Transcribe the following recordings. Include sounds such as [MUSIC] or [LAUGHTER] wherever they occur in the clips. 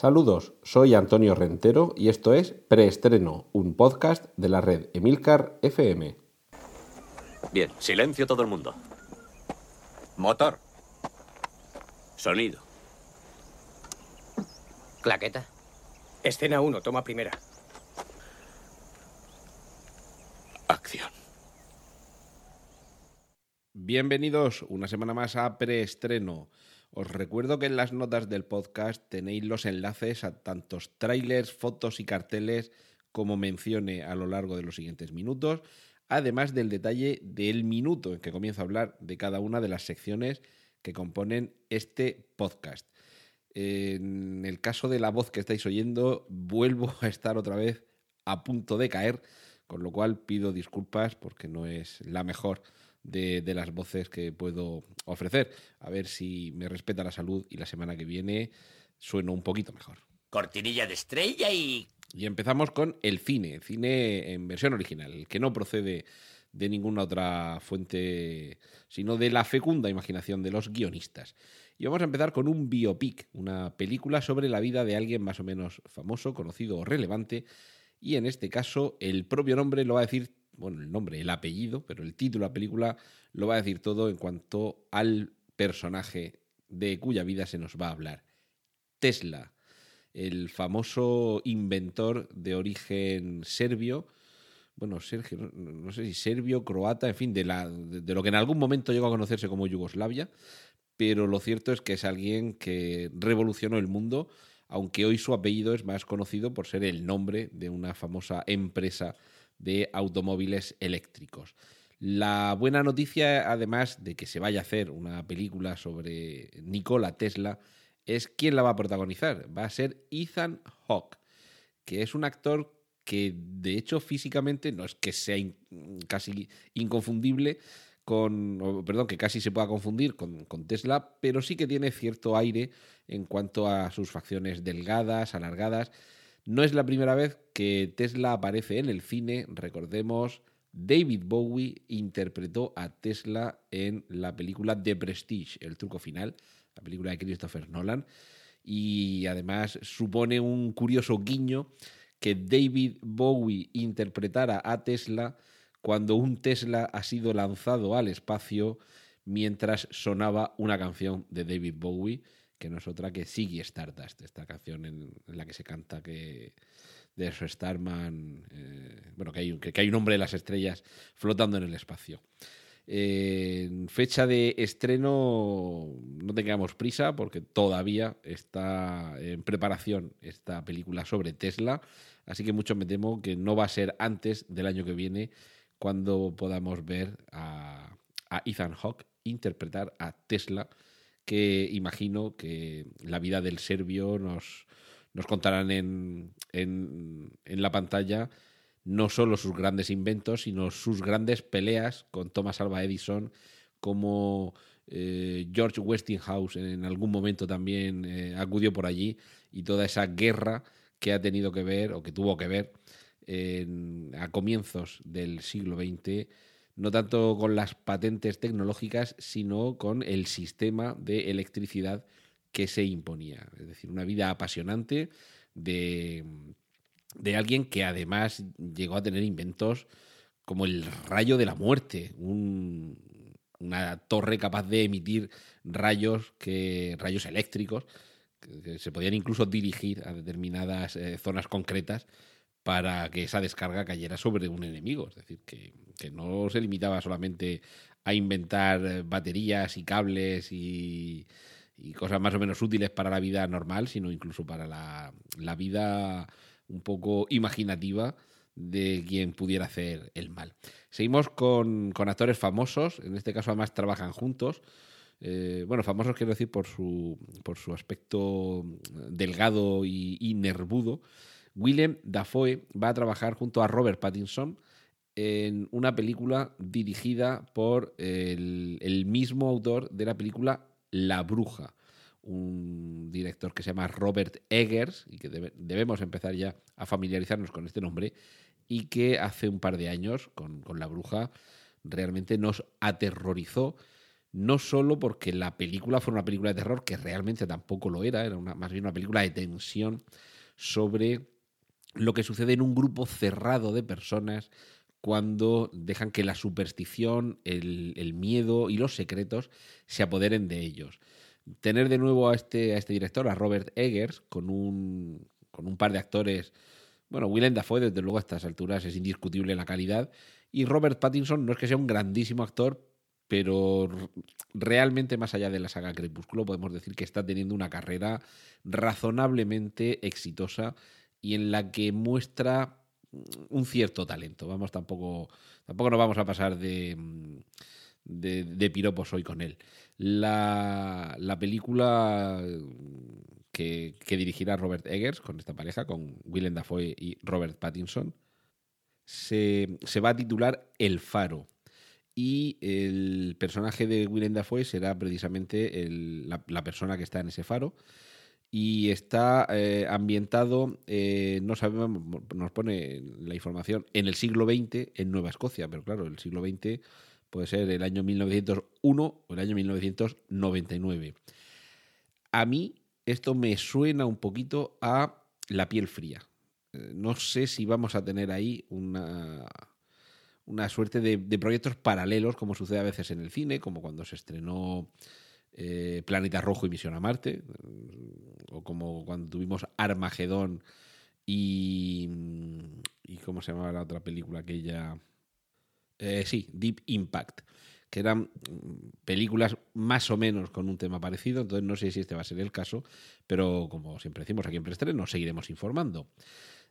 Saludos, soy Antonio Rentero y esto es Preestreno, un podcast de la red Emilcar FM. Bien, silencio todo el mundo. Motor. Sonido. Claqueta. Escena 1, toma primera. Acción. Bienvenidos una semana más a Preestreno. Os recuerdo que en las notas del podcast tenéis los enlaces a tantos trailers, fotos y carteles como mencione a lo largo de los siguientes minutos, además del detalle del minuto en que comienzo a hablar de cada una de las secciones que componen este podcast. En el caso de la voz que estáis oyendo, vuelvo a estar otra vez a punto de caer, con lo cual pido disculpas porque no es la mejor de, de, las voces que puedo ofrecer. A ver si me respeta la salud y la semana que viene sueno un poquito mejor. Cortinilla de estrella y... Y empezamos con el cine, cine en versión original, que no procede de ninguna otra fuente, sino de la fecunda imaginación de los guionistas. Y vamos a empezar con un biopic, una película sobre la vida de alguien más o menos famoso, conocido o relevante, y en este caso el propio nombre lo va a decir bueno, el nombre, el apellido, pero el título de la película lo va a decir todo en cuanto al personaje de cuya vida se nos va a hablar. Tesla, el famoso inventor de origen serbio, bueno, Sergio, no, sé si serbio, croata, en fin, de, de, lo que en algún momento llegó a conocerse como Yugoslavia, pero lo cierto es que es alguien que revolucionó el mundo, aunque hoy su apellido es más conocido por ser el nombre de una famosa empresa de automóviles eléctricos. La buena noticia, además de que se vaya a hacer una película sobre Nikola Tesla, es quién la va a protagonizar. Va a ser Ethan Hawke, que es un actor que de hecho físicamente no es que sea casi inconfundible con, perdón, que casi se pueda confundir con, con, Tesla, pero sí que tiene cierto aire en cuanto a sus facciones delgadas, alargadas. No es la primera vez que Tesla aparece en el cine, recordemos, David Bowie interpretó a Tesla en la película The Prestige, El truco final, la película de Christopher Nolan, y además supone un curioso guiño que David Bowie interpretara a Tesla cuando un Tesla ha sido lanzado al espacio mientras sonaba una canción de David Bowie, que no es otra que Ziggy Stardust, esta canción en, la que se canta que de su Starman, eh, bueno, que hay, que, que hay, un hombre de las estrellas flotando en el espacio. Eh, fecha de estreno no tengamos prisa porque todavía está en preparación esta película sobre Tesla, así que mucho me temo que no va a ser antes del año que viene cuando podamos ver a, a Ethan Hawke interpretar a Tesla, que imagino que la vida del serbio nos, nos contarán en, en, en, la pantalla no solo sus grandes inventos, sino sus grandes peleas con Thomas Alva Edison, como eh, George Westinghouse en algún momento también eh, acudió por allí, y toda esa guerra que ha tenido que ver, o que tuvo que ver, en, a comienzos del siglo XX, no tanto con las patentes tecnológicas, sino con el sistema de electricidad que se imponía. Es decir, una vida apasionante de, de alguien que además llegó a tener inventos como el rayo de la muerte, un, una torre capaz de emitir rayos, que, rayos eléctricos que se podían incluso dirigir a determinadas eh, zonas concretas para que esa descarga cayera sobre un enemigo. Es decir, que, que no se limitaba solamente a inventar baterías y cables y, cosas más o menos útiles para la vida normal, sino incluso para la, la vida un poco imaginativa de quien pudiera hacer el mal. Seguimos con, con actores famosos, en este caso además trabajan juntos. Eh, bueno, famosos quiero decir por su, por su aspecto delgado y, y, nervudo. Willem Dafoe va a trabajar junto a Robert Pattinson en una película dirigida por el, mismo autor de la película La Bruja, un director que se llama Robert Eggers y que debe, debemos empezar ya a familiarizarnos con este nombre y que hace un par de años con, La Bruja realmente nos aterrorizó no solo porque la película fue una película de terror, que realmente tampoco lo era, era más bien una película de tensión sobre lo que sucede en un grupo cerrado de personas cuando dejan que la superstición, el, miedo y los secretos se apoderen de ellos. Tener de nuevo a este, a este director, a Robert Eggers, con un, con un par de actores. Bueno, Willem Dafoe, desde luego, a estas alturas es indiscutible la calidad. Y Robert Pattinson no es que sea un grandísimo actor, pero realmente más allá de la saga Crepúsculo podemos decir que está teniendo una carrera razonablemente exitosa y en la que muestra un cierto talento. Vamos, tampoco, tampoco nos vamos a pasar de, de, de piropos hoy con él. La, la película que, que, dirigirá Robert Eggers con esta pareja, con Willem Dafoe y Robert Pattinson, se, se va a titular El Faro. Y el personaje de Willem Dafoe será precisamente el, la persona que está en ese faro y está eh, ambientado, eh, no sabemos, nos pone la información, en el siglo XX en Nueva Escocia, pero claro, el siglo XX puede ser el año 1901 o el año 1999. A mí esto me suena un poquito a la piel fría. Eh, no sé si vamos a tener ahí una, una suerte de, de proyectos paralelos, como sucede a veces en el cine, como cuando se estrenó eh, Planeta Rojo y Misión a Marte, o como cuando tuvimos Armagedón y, y ¿cómo se llamaba la otra película aquella? Eh, sí, Deep Impact, que eran películas más o menos con un tema parecido, entonces no sé si este va a ser el caso, pero como siempre decimos aquí en Prestre, nos seguiremos informando.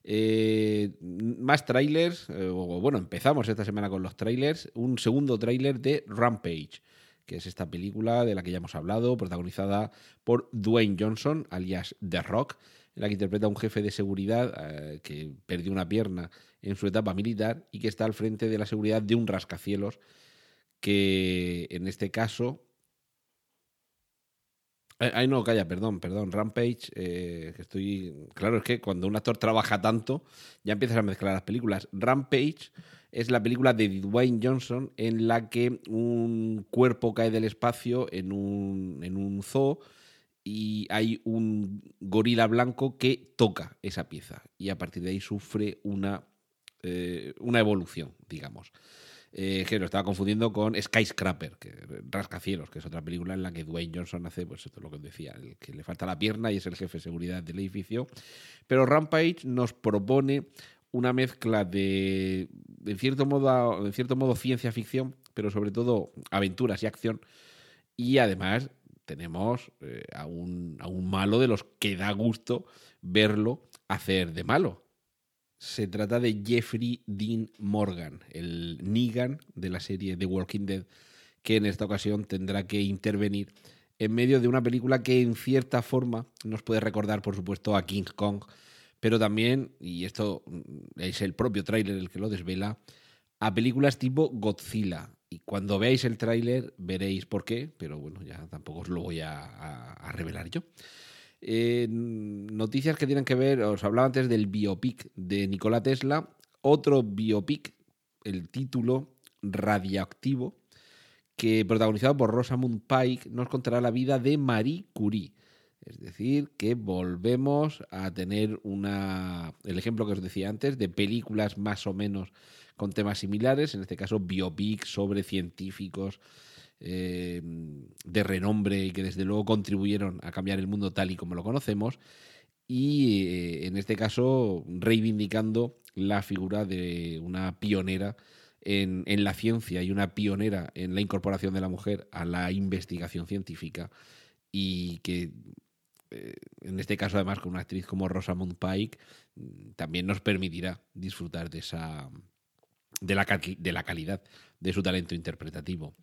Eh, más trailers, eh, o bueno, empezamos esta semana con los trailers, un segundo trailer de Rampage que es esta película de la que ya hemos hablado, protagonizada por Dwayne Johnson, alias The Rock, en la que interpreta a un jefe de seguridad eh, que perdió una pierna en su etapa militar y que está al frente de la seguridad de un rascacielos que en este caso... Ay, no, calla, perdón, perdón. Rampage, eh, que estoy. Claro, es que cuando un actor trabaja tanto, ya empiezas a mezclar las películas. Rampage es la película de Dwayne Johnson en la que un cuerpo cae del espacio en un, en un zoo y hay un gorila blanco que toca esa pieza y a partir de ahí sufre una, eh, una evolución, digamos. Eh, que lo estaba confundiendo con Skyscraper, que Rascacielos, que es otra película en la que Dwayne Johnson hace, pues esto es lo que decía, el que le falta la pierna y es el jefe de seguridad del edificio. Pero Rampage nos propone una mezcla de, en cierto modo, cierto modo ciencia ficción, pero sobre todo aventuras y acción. Y además tenemos eh, a, un, a un malo de los que da gusto verlo hacer de malo. Se trata de Jeffrey Dean Morgan, el Negan de la serie The Walking Dead, que en esta ocasión tendrá que intervenir en medio de una película que en cierta forma nos puede recordar, por supuesto, a King Kong, pero también, y esto es el propio tráiler el que lo desvela, a películas tipo Godzilla. Y cuando veáis el tráiler veréis por qué, pero bueno, ya tampoco os lo voy a, a revelar yo. Eh, noticias que tienen que ver, os hablaba antes del biopic de Nikola Tesla, otro biopic, el título Radioactivo, que protagonizado por Rosamund Pike nos contará la vida de Marie Curie. Es decir, que volvemos a tener una, el ejemplo que os decía antes, de películas más o menos con temas similares, en este caso biopic sobre científicos eh, de renombre y que desde luego contribuyeron a cambiar el mundo tal y como lo conocemos, y eh, en este caso reivindicando la figura de una pionera en, en la ciencia y una pionera en la incorporación de la mujer a la investigación científica y que eh, en este caso además con una actriz como Rosamund Pike, mm, también nos permitirá disfrutar de esa de la, de la calidad de su talento interpretativo.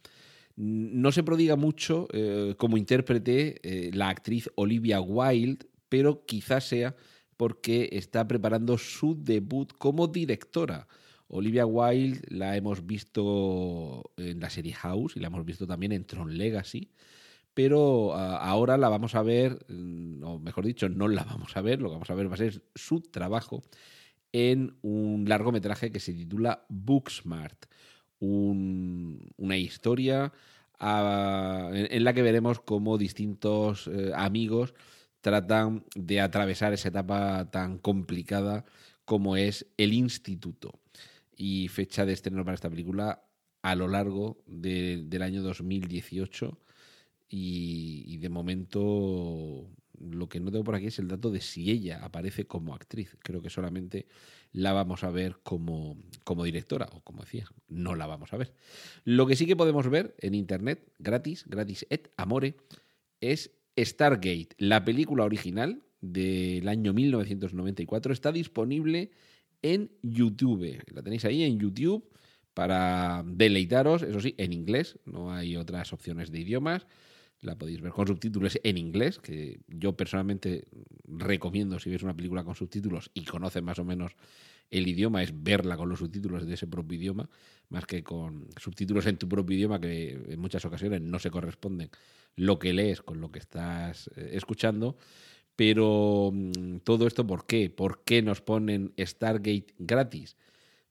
No se prodiga mucho eh, como intérprete eh, la actriz Olivia Wilde, pero quizás sea porque está preparando su debut como directora. Olivia Wilde la hemos visto en la serie House y la hemos visto también en Tron Legacy pero uh, ahora la vamos a ver, mm, o mejor dicho, no la vamos a ver, lo que vamos a ver va a ser su trabajo en un largometraje que se titula Booksmart, un, una historia a- en, la que veremos cómo distintos eh, amigos tratan de atravesar esa etapa tan complicada como es el instituto. Y fecha de estreno para esta película a lo largo de- del año 2018 y, y de momento lo que no tengo por aquí es el dato de si ella aparece como actriz. Creo que solamente la vamos a ver como, como directora, o como decía, no la vamos a ver. Lo que sí que podemos ver en internet, gratis, gratis et amore, es Stargate, la película original del año 1994. Está disponible en YouTube. La tenéis ahí en YouTube para deleitaros, eso sí, en inglés. No hay otras opciones de idiomas. La podéis ver con subtítulos en inglés, que yo personalmente recomiendo si ves una película con subtítulos y conoces más o menos el idioma, es verla con los subtítulos de ese propio idioma, más que con subtítulos en tu propio idioma que en muchas ocasiones no se corresponden lo que lees con lo que estás eh, escuchando. Pero mm, todo esto, ¿por qué? ¿Por qué nos ponen Stargate gratis?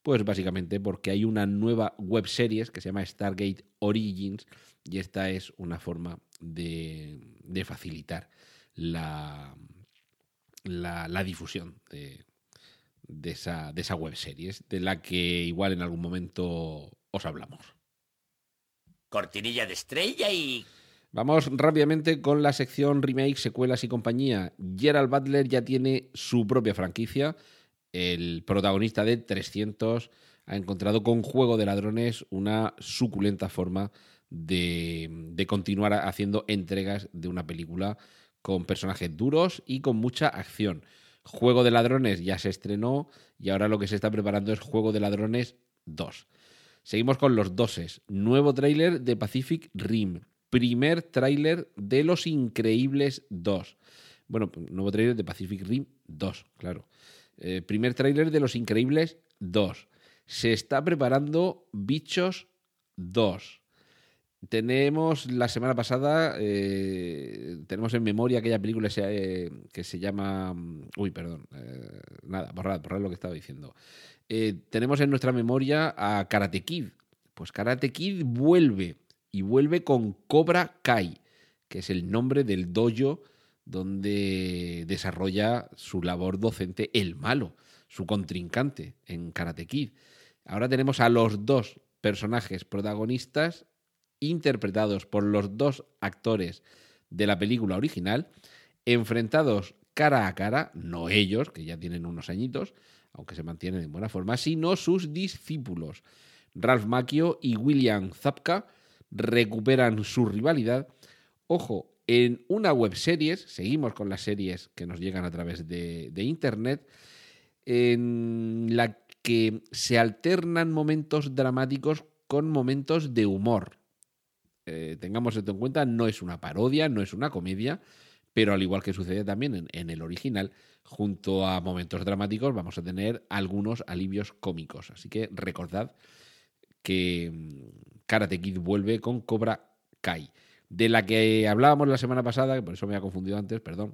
Pues básicamente porque hay una nueva web series que se llama Stargate Origins y esta es una forma de, de facilitar la, la, la difusión de, de, esa, de esa web series, de la que igual en algún momento os hablamos. Cortinilla de estrella y... Vamos rápidamente con la sección remake, secuelas y compañía. Gerald Butler ya tiene su propia franquicia. El protagonista de 300 ha encontrado con Juego de Ladrones una suculenta forma de, de continuar haciendo entregas de una película con personajes duros y con mucha acción. Juego de Ladrones ya se estrenó y ahora lo que se está preparando es Juego de Ladrones 2. Seguimos con los doses. Nuevo tráiler de Pacific Rim. Primer tráiler de Los Increíbles 2. Bueno, nuevo tráiler de Pacific Rim 2, claro. Eh, primer tráiler de Los Increíbles 2. Se está preparando Bichos 2. Tenemos la semana pasada, eh, tenemos en memoria aquella película eh, que se llama... Uy, perdón. nada, borrad, borrad lo que estaba diciendo. Tenemos en nuestra memoria a Karate Kid. Pues Karate Kid vuelve y vuelve con Cobra Kai, que es el nombre del dojo donde desarrolla su labor docente el malo, su contrincante en Karate Kid. Ahora tenemos a los dos personajes protagonistas interpretados por los dos actores de la película original, enfrentados cara a cara, no ellos, que ya tienen unos añitos, aunque se mantienen en buena forma, sino sus discípulos. Ralph Macchio y William Zapka recuperan su rivalidad. Ojo, en una web series, seguimos con las series que nos llegan a través de, de internet, en la que se alternan momentos dramáticos con momentos de humor. Eh, tengamos esto en cuenta, no es una parodia, no es una comedia, pero al igual que sucede también en, en, el original, junto a momentos dramáticos vamos a tener algunos alivios cómicos. Así que recordad que mm, Karate Kid vuelve con Cobra Kai. De la que hablábamos la semana pasada, que por eso me había confundido antes, perdón,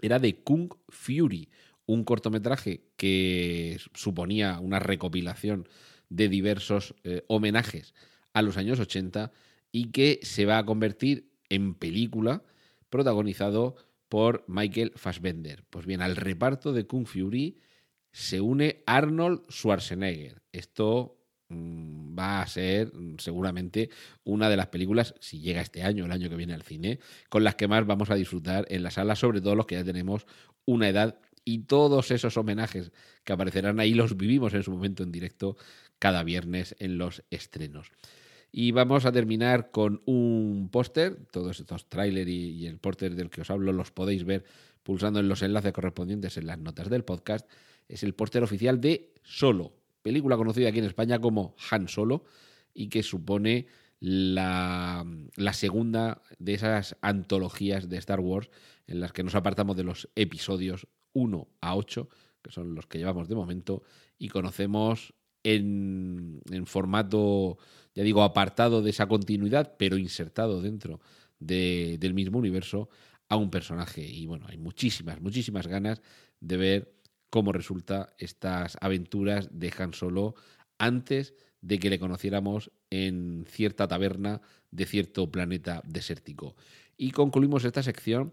era de Kung Fury, un cortometraje que suponía una recopilación de diversos eh, homenajes a los años 80 y que se va a convertir en película protagonizado por Michael Fassbender. Pues bien, al reparto de Kung Fury se une Arnold Schwarzenegger. Esto va a ser seguramente una de las películas, si llega este año, el año que viene al cine, con las que más vamos a disfrutar en la sala, sobre todo los que ya tenemos una edad y todos esos homenajes que aparecerán ahí los vivimos en su momento en directo cada viernes en los estrenos. Y vamos a terminar con un póster, todos estos tráiler y, y, el póster del que os hablo los podéis ver pulsando en los enlaces correspondientes en las notas del podcast. Es el póster oficial de Solo, película conocida aquí en España como Han Solo y que supone la, segunda de esas antologías de Star Wars en las que nos apartamos de los episodios 1 a 8, que son los que llevamos de momento, y conocemos en, en, formato, ya digo, apartado de esa continuidad, pero insertado dentro de, del mismo universo a un personaje. Y bueno, hay muchísimas, muchísimas ganas de ver cómo resulta estas aventuras de Han Solo antes de que le conociéramos en cierta taberna de cierto planeta desértico. Y concluimos esta sección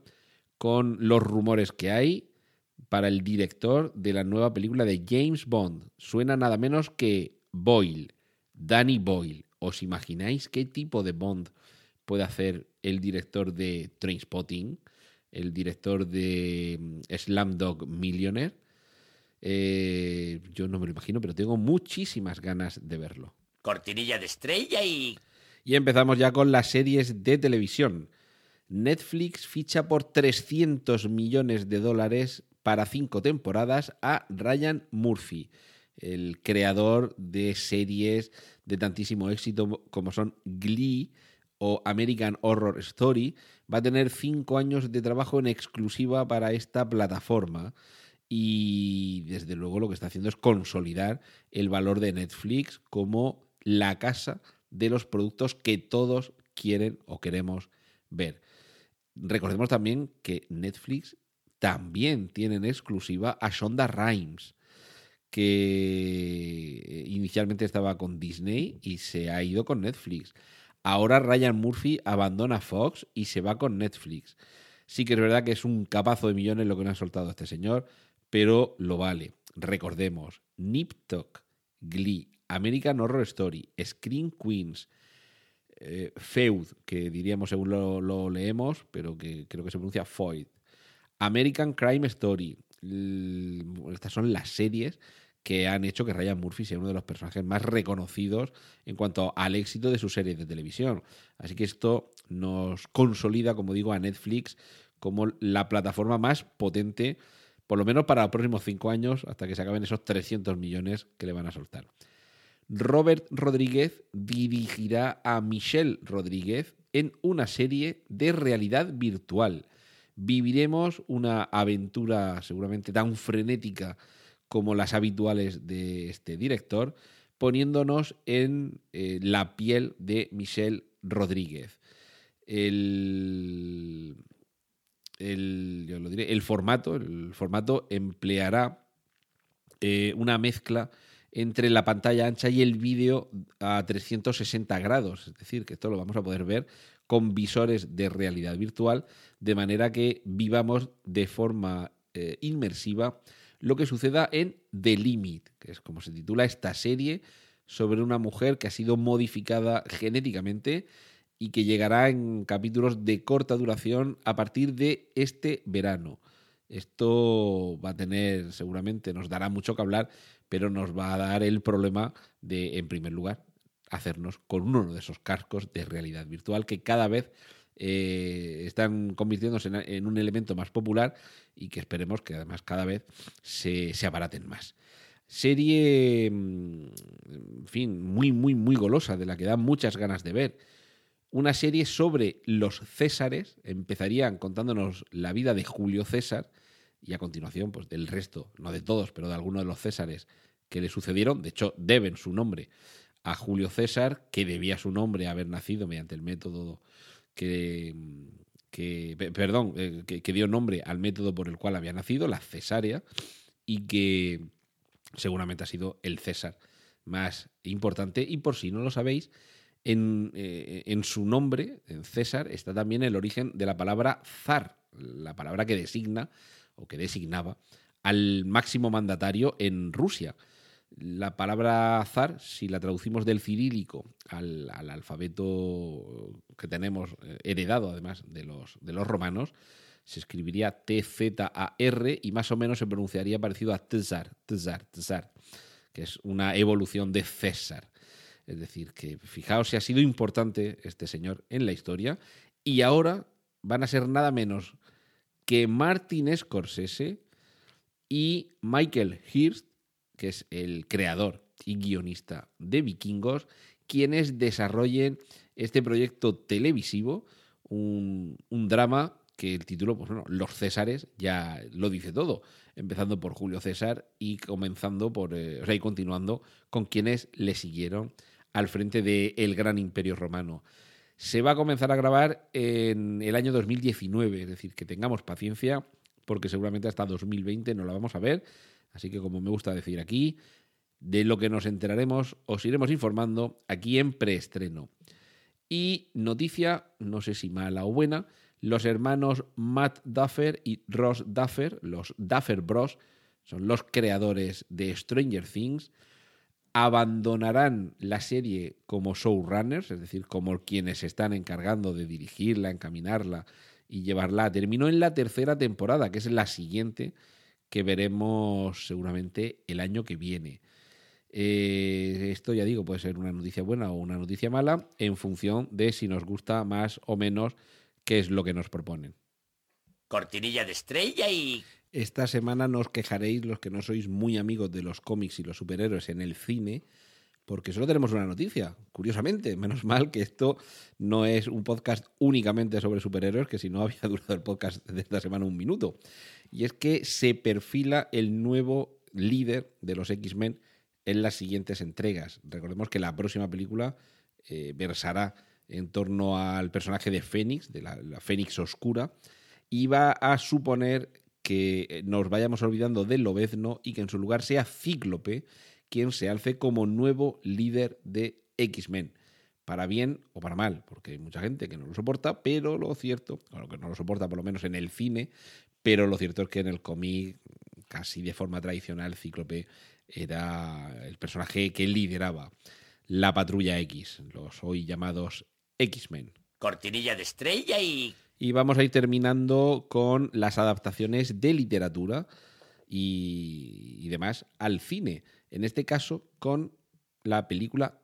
con los rumores que hay para el director de la nueva película de James Bond. Suena nada menos que Boyle, Danny Boyle. ¿Os imagináis qué tipo de Bond puede hacer el director de Trainspotting, el director de mm, Slamdog Millionaire? Eh, yo no me lo imagino, pero tengo muchísimas ganas de verlo. Cortinilla de estrella y... Y empezamos ya con las series de televisión. Netflix ficha por 300 millones de dólares para cinco temporadas a Ryan Murphy, el creador de series de tantísimo éxito como son Glee o American Horror Story. Va a tener cinco años de trabajo en exclusiva para esta plataforma y desde luego lo que está haciendo es consolidar el valor de Netflix como la casa de los productos que todos quieren o queremos ver. Recordemos también que Netflix también tiene en exclusiva a Shonda Rhimes, que inicialmente estaba con Disney y se ha ido con Netflix. Ahora Ryan Murphy abandona Fox y se va con Netflix. Sí que es verdad que es un capazo de millones lo que nos ha soltado este señor, pero lo vale. Recordemos, Nip Glee, American Horror Story, Screen Queens, eh, Feud, que diríamos según lo, leemos, pero que creo que se pronuncia Foyd, American Crime Story. Estas son las series que han hecho que Ryan Murphy sea uno de los personajes más reconocidos en cuanto al éxito de sus series de televisión. Así que esto nos consolida, como digo, a Netflix como la plataforma más potente por lo menos para los próximos cinco años, hasta que se acaben esos 300 millones que le van a soltar. Robert Rodríguez dirigirá a Michelle Rodríguez en una serie de realidad virtual. Viviremos una aventura seguramente tan frenética como las habituales de este director, poniéndonos en eh, la piel de Michelle Rodríguez. El, el, yo lo diré, el formato, el formato empleará eh, una mezcla entre la pantalla ancha y el vídeo a 360 grados. Es decir, que esto lo vamos a poder ver con visores de realidad virtual, de manera que vivamos de forma eh, inmersiva lo que suceda en The Limit, que es como se titula esta serie sobre una mujer que ha sido modificada genéticamente y que llegará en capítulos de corta duración a partir de este verano. Esto va a tener, seguramente, nos dará mucho que hablar, pero nos va a dar el problema de, en primer lugar, hacernos con uno de esos cascos de realidad virtual que cada vez eh, están convirtiéndose en, un elemento más popular y que esperemos que además cada vez se, se abaraten más. Serie, mm, en fin, muy, muy, muy golosa, de la que da muchas ganas de ver una serie sobre los Césares. Empezarían contándonos la vida de Julio César y a continuación, pues del resto, no de todos, pero de algunos de los Césares que le sucedieron. De hecho, deben su nombre a Julio César, que debía su nombre haber nacido mediante el método que, perdón, eh, que, que dio nombre al método por el cual había nacido, la cesárea, y que seguramente ha sido el César más importante. Y por si no lo sabéis, eh, en, su nombre, en César, está también el origen de la palabra zar, la palabra que designa o que designaba al máximo mandatario en Rusia. La palabra zar, si la traducimos del cirílico al, alfabeto que tenemos eh, heredado además de los, de los romanos, se escribiría T-Z-A-R y más o menos se pronunciaría parecido a Tsar, Tsar, Tsar, que es una evolución de César. Es decir, que fijaos si ha sido importante este señor en la historia y ahora van a ser nada menos que Martin Scorsese y Michael Hirst, que es el creador y guionista de Vikingos, quienes desarrollen este proyecto televisivo, un, drama que el título, pues bueno, Los Césares ya lo dice todo, empezando por Julio César y comenzando por, eh, o sea, y continuando con quienes le siguieron al frente del gran imperio romano. Se va a comenzar a grabar en el año 2019, es decir, que tengamos paciencia porque seguramente hasta 2020 no la vamos a ver. Así que como me gusta decir aquí, de lo que nos enteraremos os iremos informando aquí en preestreno. Y noticia, no sé si mala o buena, los hermanos Matt Duffer y Ross Duffer, los Duffer Bros, son los creadores de Stranger Things, abandonarán la serie como showrunners, es decir, como quienes se están encargando de dirigirla, encaminarla y llevarla a término en la tercera temporada, que es la siguiente que veremos seguramente el año que viene. Eh, esto ya digo, puede ser una noticia buena o una noticia mala en función de si nos gusta más o menos qué es lo que nos proponen. Cortinilla de estrella y... Esta semana nos quejaréis los que no sois muy amigos de los cómics y los superhéroes en el cine, porque solo tenemos una noticia, curiosamente. Menos mal que esto no es un podcast únicamente sobre superhéroes, que si no había [LAUGHS] durado el podcast de esta semana un minuto. Y es que se perfila el nuevo líder de los X-Men en las siguientes entregas. Recordemos que la próxima película eh, versará en torno al personaje de Fénix, de la, la Fénix Oscura, y va a suponer que nos vayamos olvidando del Lobezno y que en su lugar sea Cíclope quien se alce como nuevo líder de X-Men. Para bien o para mal, porque hay mucha gente que no lo soporta, pero lo cierto, bueno, que no lo soporta por lo menos en el cine, pero lo cierto es que en el cómic, casi de forma tradicional, Cíclope era el personaje que lideraba la patrulla X, los hoy llamados X-Men. Cortinilla de estrella y... Y vamos a ir terminando con las adaptaciones de literatura y, demás al cine. En este caso, con la película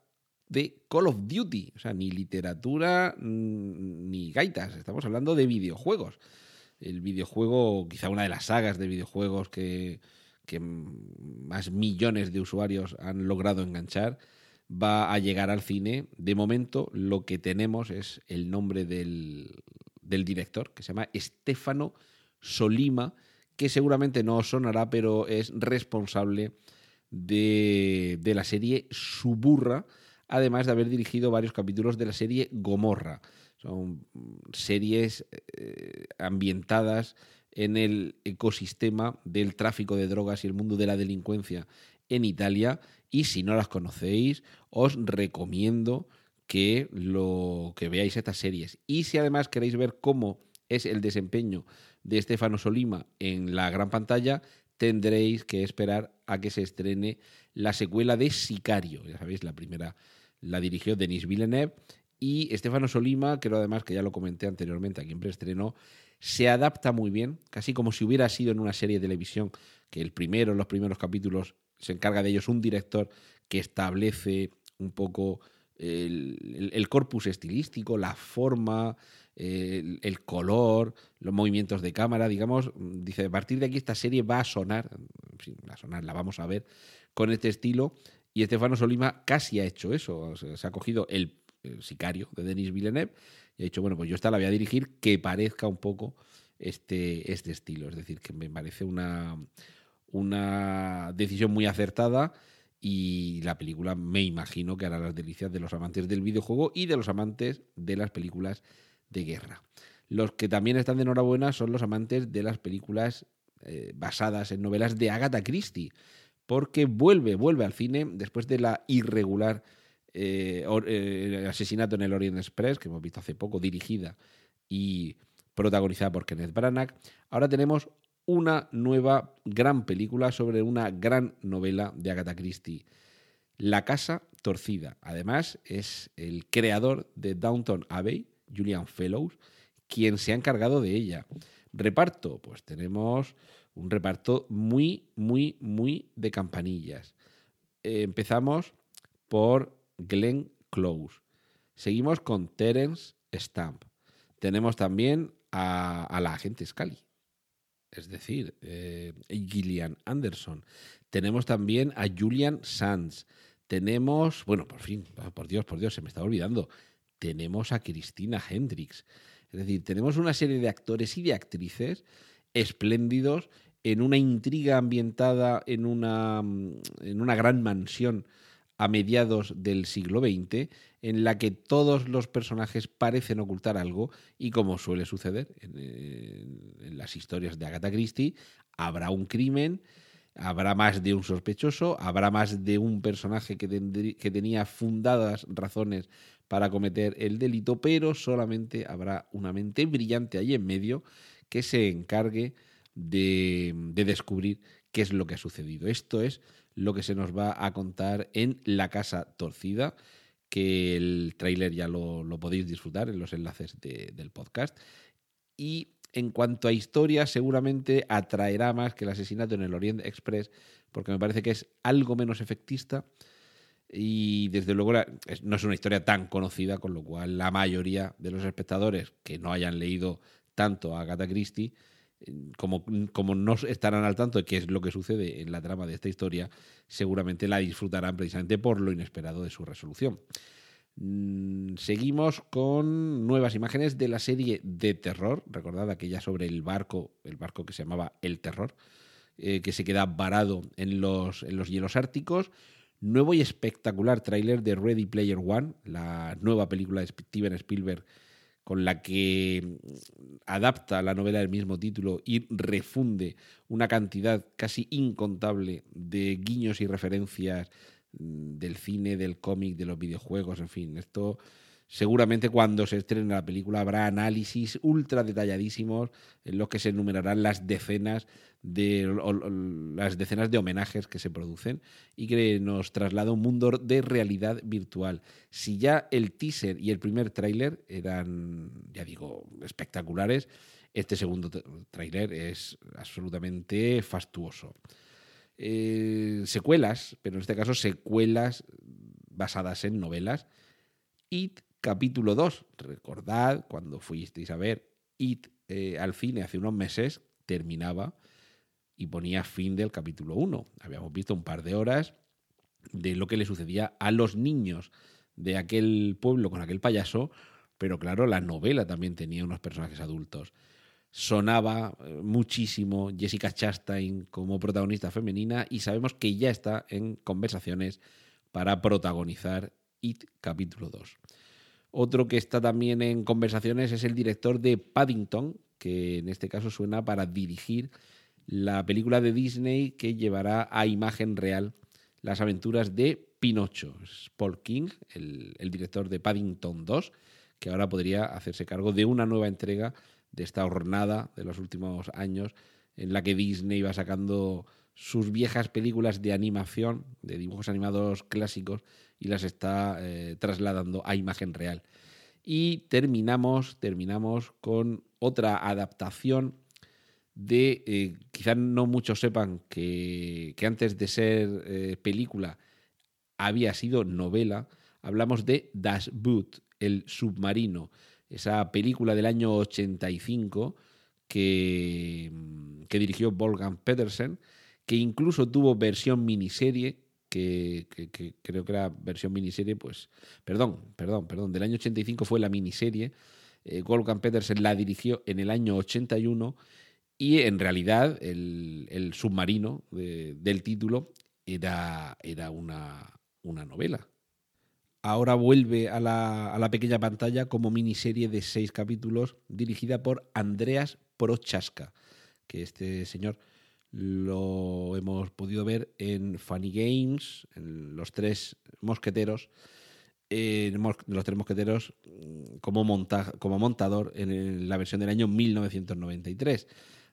de Call of Duty. O sea, ni literatura ni gaitas. Estamos hablando de videojuegos. El videojuego, quizá una de las sagas de videojuegos que, que más millones de usuarios han logrado enganchar, va a llegar al cine. De momento, lo que tenemos es el nombre del, del director, que se llama Stefano Solima, que seguramente no os sonará, pero es responsable de, de, la serie Suburra, además de haber dirigido varios capítulos de la serie Gomorra. Son series eh, ambientadas en el ecosistema del tráfico de drogas y el mundo de la delincuencia en Italia. Y si no las conocéis, os recomiendo que, lo, que veáis estas series. Y si además queréis ver cómo es el desempeño de Estefano Solima en la gran pantalla, tendréis que esperar a que se estrene la secuela de Sicario. Ya sabéis, la primera la dirigió Denis Villeneuve y Estefano Solima, creo además que ya lo comenté anteriormente aquí en preestreno, se adapta muy bien, casi como si hubiera sido en una serie de televisión, que el primero, los primeros capítulos, se encarga de ellos un director que establece un poco el, corpus estilístico, la forma, el, color, los movimientos de cámara, digamos, dice, a partir de aquí esta serie va a sonar, sonar, la vamos a ver con este estilo, y Estefano Solima casi ha hecho eso, se ha cogido el, el, sicario de Denis Villeneuve y ha dicho, bueno, pues yo esta la voy a dirigir que parezca un poco este, este estilo, es decir, que me parece una, una decisión muy acertada y la película me imagino que hará las delicias de los amantes del videojuego y de los amantes de las películas de guerra. Los que también están de enhorabuena son los amantes de las películas eh, basadas en novelas de Agatha Christie, porque vuelve, vuelve al cine después de la irregular eh, eh, asesinato en el Orient Express, que hemos visto hace poco, dirigida y protagonizada por Kenneth Branagh. Ahora tenemos una nueva gran película sobre una gran novela de Agatha Christie, La Casa Torcida. Además, es el creador de Downton Abbey, Julian Fellows, quien se ha encargado de ella. Reparto, pues tenemos un reparto muy, muy, muy de campanillas. Eh, empezamos por Glenn Close. Seguimos con Terence Stamp. Tenemos también a, a la agente Scully es decir, eh, Gillian Anderson. Tenemos también a Julian Sands. Tenemos, bueno, por fin, por Dios, por Dios, se me está olvidando. Tenemos a Cristina Hendricks. Es decir, tenemos una serie de actores y de actrices espléndidos en una intriga ambientada en una, en una gran mansión a mediados del siglo XX, en la que todos los personajes parecen ocultar algo y como suele suceder en, en, las historias de Agatha Christie, habrá un crimen Habrá más de un sospechoso, habrá más de un personaje que, que tenía fundadas razones para cometer el delito, pero solamente habrá una mente brillante ahí en medio que se encargue de, de descubrir qué es lo que ha sucedido. Esto es lo que se nos va a contar en La Casa Torcida, que el tráiler ya lo, podéis disfrutar en los enlaces de- del podcast. Y en cuanto a historia, seguramente atraerá más que el asesinato en el Orient Express, porque me parece que es algo menos efectista y desde luego no es una historia tan conocida, con lo cual la mayoría de los espectadores que no hayan leído tanto a Agatha Christie, como, como no estarán al tanto de qué es lo que sucede en la trama de esta historia, seguramente la disfrutarán precisamente por lo inesperado de su resolución. Mm, Seguimos con nuevas imágenes de la serie de terror, recordad aquella sobre el barco, el barco que se llamaba El Terror, eh, que se queda varado en los, en los hielos árticos. Nuevo y espectacular tráiler de Ready Player One, la nueva película de Steven Spielberg con la que mm, adapta la novela del mismo título y refunde una cantidad casi incontable de guiños y referencias mm, del cine, del cómic, de los videojuegos, en fin, esto seguramente cuando se estrene la película habrá análisis ultra detalladísimos en los que se enumerarán las decenas de las decenas de homenajes que se producen y que nos traslada un mundo de realidad virtual. Si ya el teaser y el primer tráiler eran, ya digo, espectaculares, este segundo tráiler es absolutamente fastuoso. Eh, secuelas, pero en este caso secuelas basadas en novelas. It capítulo 2. Recordad cuando fuisteis a ver It eh, al cine hace unos meses, terminaba y ponía fin del capítulo 1. Habíamos visto un par de horas de lo que le sucedía a los niños de aquel pueblo con aquel payaso, pero claro, la novela también tenía unos personajes adultos. Sonaba eh, muchísimo Jessica Chastain como protagonista femenina y sabemos que ya está en conversaciones para protagonizar It capítulo 2. Otro que está también en conversaciones es el director de Paddington, que en este caso suena para dirigir la película de Disney que llevará a imagen real las aventuras de Pinocho. Es Paul King, el, el director de Paddington 2, que ahora podría hacerse cargo de una nueva entrega de esta hornada de los últimos años en la que Disney va sacando sus viejas películas de animación, de dibujos animados clásicos, y las está eh, trasladando a imagen real. Y terminamos, terminamos con otra adaptación de, eh, quizás no muchos sepan que, que antes de ser eh, película había sido novela, hablamos de Das Boot, el submarino, esa película del año 85 que, que dirigió Wolfgang Petersen, que incluso tuvo versión miniserie, que, creo que era versión miniserie, pues, perdón, perdón, perdón, del año 85 fue la miniserie, eh, Wolfgang Petersen la dirigió en el año 81 y en realidad el, submarino de- del título era, era una, una novela. Ahora vuelve a la, a la pequeña pantalla como miniserie de seis capítulos dirigida por Andreas Prochaska, que este señor lo hemos podido ver en Funny Games, en Los Tres Mosqueteros, en Los Tres Mosqueteros mm, como, monta- como montador en la versión del año 1993.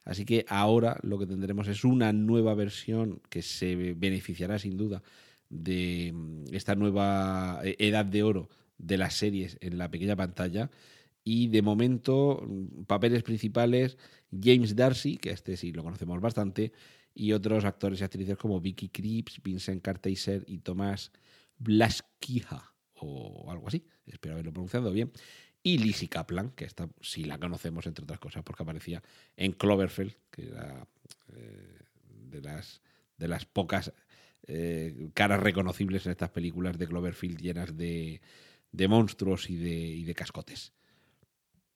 Así que ahora lo que tendremos es una nueva versión que se beneficiará sin duda de mm, esta nueva eh, edad de oro de las series en la pequeña pantalla. Y de momento, mm, papeles principales, James Darcy, que este sí lo conocemos bastante, y otros actores y actrices como Vicky Krieps, Vincent Carteiser y Tomás Blaskija, o algo así, espero haberlo pronunciado bien. Y Lizzie Kaplan, que esta sí la conocemos, entre otras cosas, porque aparecía en Cloverfield, que era eh, de, las, de las pocas eh, caras reconocibles en estas películas de Cloverfield llenas de, de monstruos y de, y de cascotes.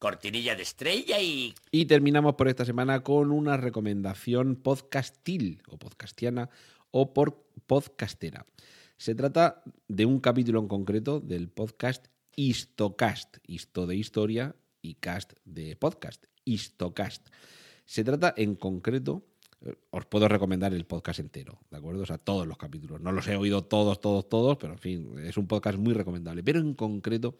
Cortinilla de estrella y... Y terminamos por esta semana con una recomendación podcastil o podcastiana o por podcastera. Se trata de un capítulo en concreto del podcast Histocast, Histo de historia y cast de podcast, Histocast. Se trata en concreto, os puedo recomendar el podcast entero, ¿de acuerdo? O sea, todos los capítulos. No los he oído todos, todos, todos, pero en fin, es un podcast muy recomendable. Pero en concreto,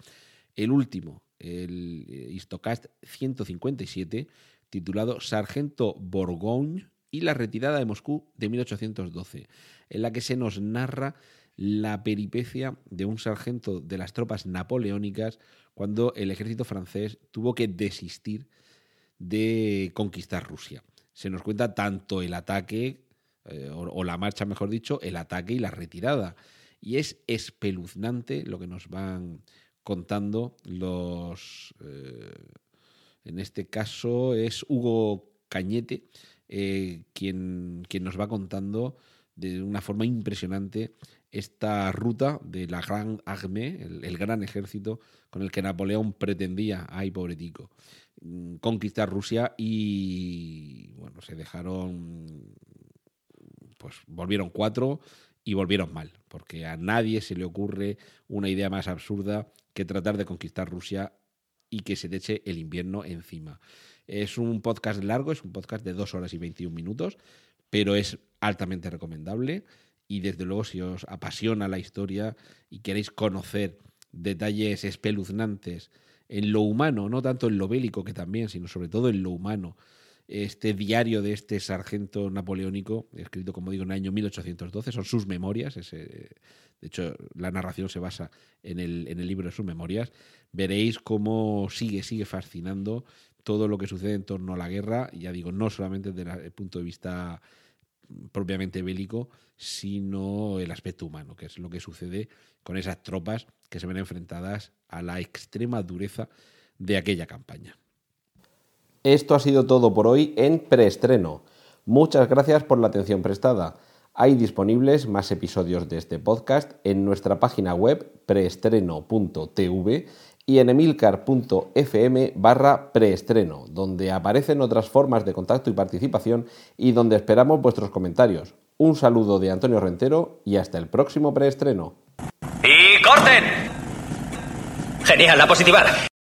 el último, el Histocast 157, titulado Sargento Borgogne y la retirada de Moscú de 1812, en la que se nos narra la peripecia de un sargento de las tropas napoleónicas cuando el ejército francés tuvo que desistir de conquistar Rusia. Se nos cuenta tanto el ataque, eh, o, la marcha, mejor dicho, el ataque y la retirada. Y es espeluznante lo que nos van contando los... Eh, en este caso es Hugo Cañete, eh, quien, quien nos va contando de una forma impresionante esta ruta de la Gran Armée, el, gran ejército con el que Napoleón pretendía, ay pobretico, mm, conquistar Rusia y bueno, se dejaron, pues volvieron cuatro y volvieron mal, porque a nadie se le ocurre una idea más absurda que tratar de conquistar Rusia y que se te eche el invierno encima. Es un podcast largo, es un podcast de dos horas y 21 minutos, pero es altamente recomendable y desde luego si os apasiona la historia y queréis conocer detalles espeluznantes en lo humano, no tanto en lo bélico que también, sino sobre todo en lo humano, este diario de este sargento napoleónico, escrito como digo en el año 1812, son sus memorias, ese, de hecho la narración se basa en el, en el libro de sus memorias, veréis cómo sigue, sigue fascinando todo lo que sucede en torno a la guerra, ya digo, no solamente desde el punto de vista propiamente bélico, sino el aspecto humano, que es lo que sucede con esas tropas que se ven enfrentadas a la extrema dureza de aquella campaña. Esto ha sido todo por hoy en preestreno. Muchas gracias por la atención prestada. Hay disponibles más episodios de este podcast en nuestra página web preestreno.tv y en emilcar.fm barra preestreno, donde aparecen otras formas de contacto y participación y donde esperamos vuestros comentarios. Un saludo de Antonio Rentero y hasta el próximo preestreno. ¡Y corten! Genial, la positivar.